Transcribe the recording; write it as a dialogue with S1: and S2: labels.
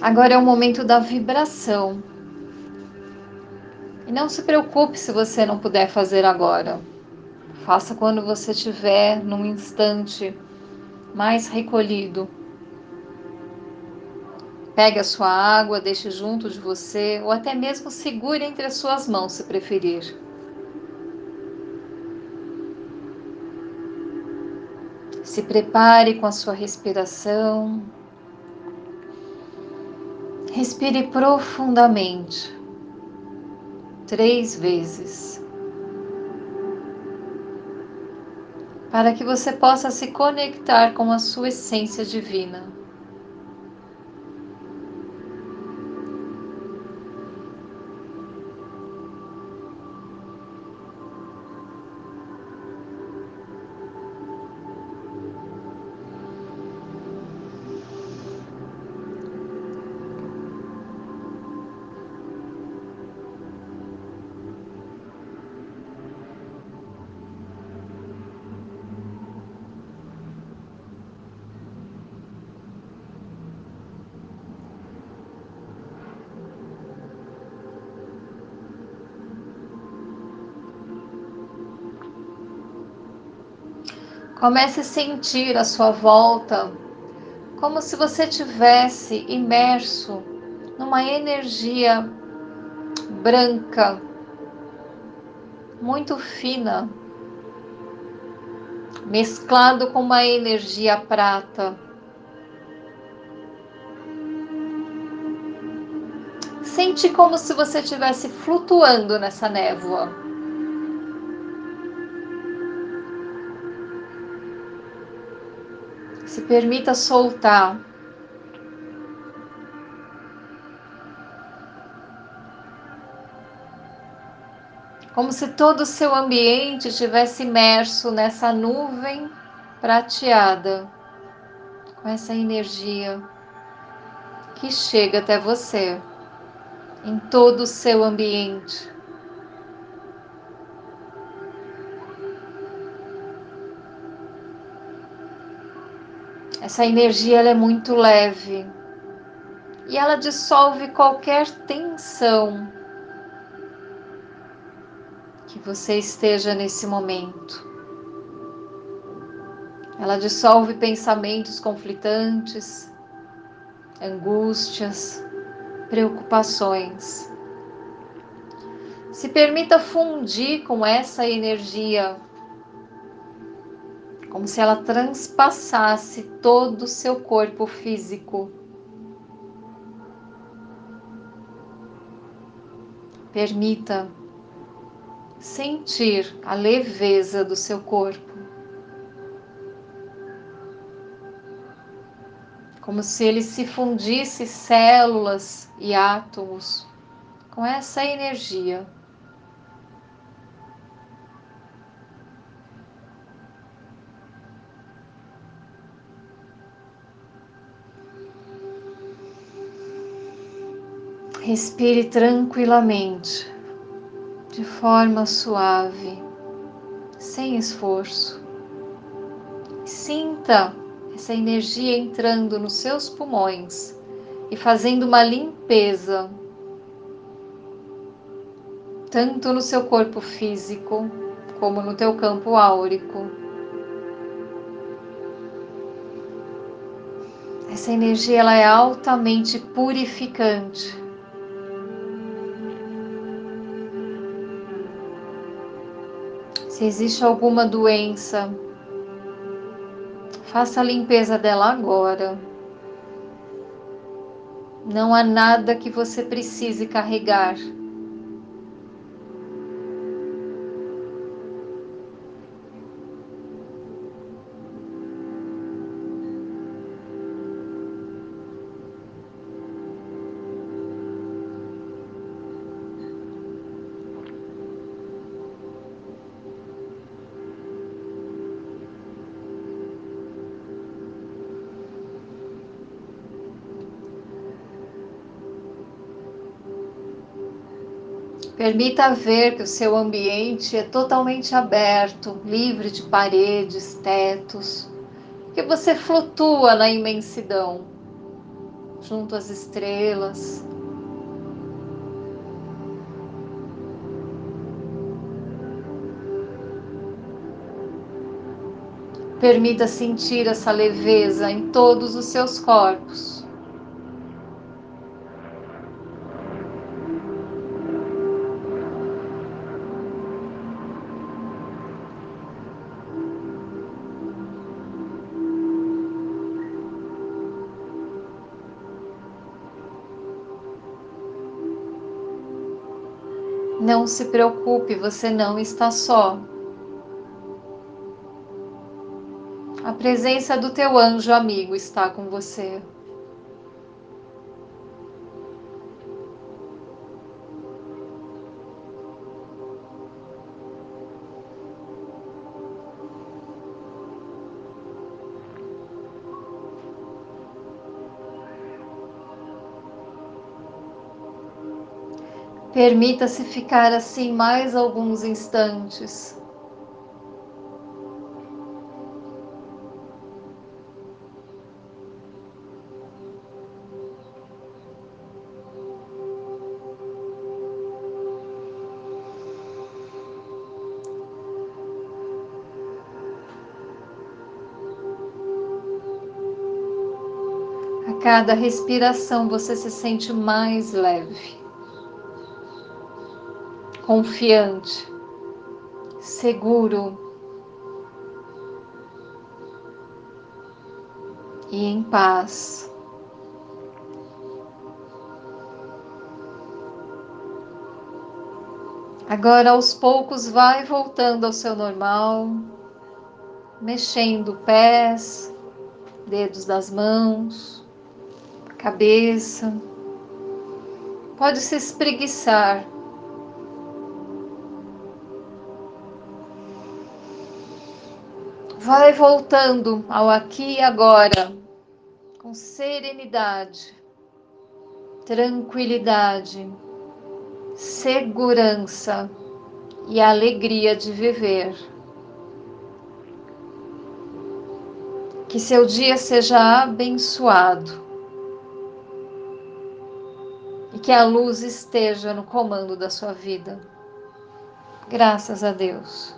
S1: Agora é o momento da vibração. E não se preocupe se você não puder fazer agora. Faça quando você estiver num instante mais recolhido. Pegue a sua água, deixe junto de você ou até mesmo segure entre as suas mãos se preferir. Se prepare com a sua respiração. Respire profundamente, três vezes, para que você possa se conectar com a sua essência divina. Comece a sentir a sua volta como se você tivesse imerso numa energia branca, muito fina, mesclado com uma energia prata. Sente como se você estivesse flutuando nessa névoa. Se permita soltar. Como se todo o seu ambiente estivesse imerso nessa nuvem prateada, com essa energia que chega até você, em todo o seu ambiente. Essa energia ela é muito leve e ela dissolve qualquer tensão que você esteja nesse momento. Ela dissolve pensamentos conflitantes, angústias, preocupações. Se permita fundir com essa energia como se ela transpassasse todo o seu corpo físico. Permita sentir a leveza do seu corpo. Como se ele se fundisse células e átomos com essa energia. Respire tranquilamente, de forma suave, sem esforço. Sinta essa energia entrando nos seus pulmões e fazendo uma limpeza, tanto no seu corpo físico como no teu campo áurico. Essa energia ela é altamente purificante Se existe alguma doença, faça a limpeza dela agora. Não há nada que você precise carregar. Permita ver que o seu ambiente é totalmente aberto, livre de paredes, tetos, que você flutua na imensidão. junto às estrelas. Permita sentir essa leveza em todos os seus corpos. Não se preocupe, você não está só. A presença do teu anjo amigo está com você. Permita-se ficar assim mais alguns instantes. A cada respiração você se sente mais leve confiante, seguro e em paz. Agora, aos poucos, vai voltando ao seu normal, mexendo pés, dedos das mãos, cabeça. Pode se espreguiçar Vai voltando ao aqui e agora, com serenidade, tranquilidade, segurança e alegria de viver. Que seu dia seja abençoado e que a luz esteja no comando da sua vida. Graças a Deus.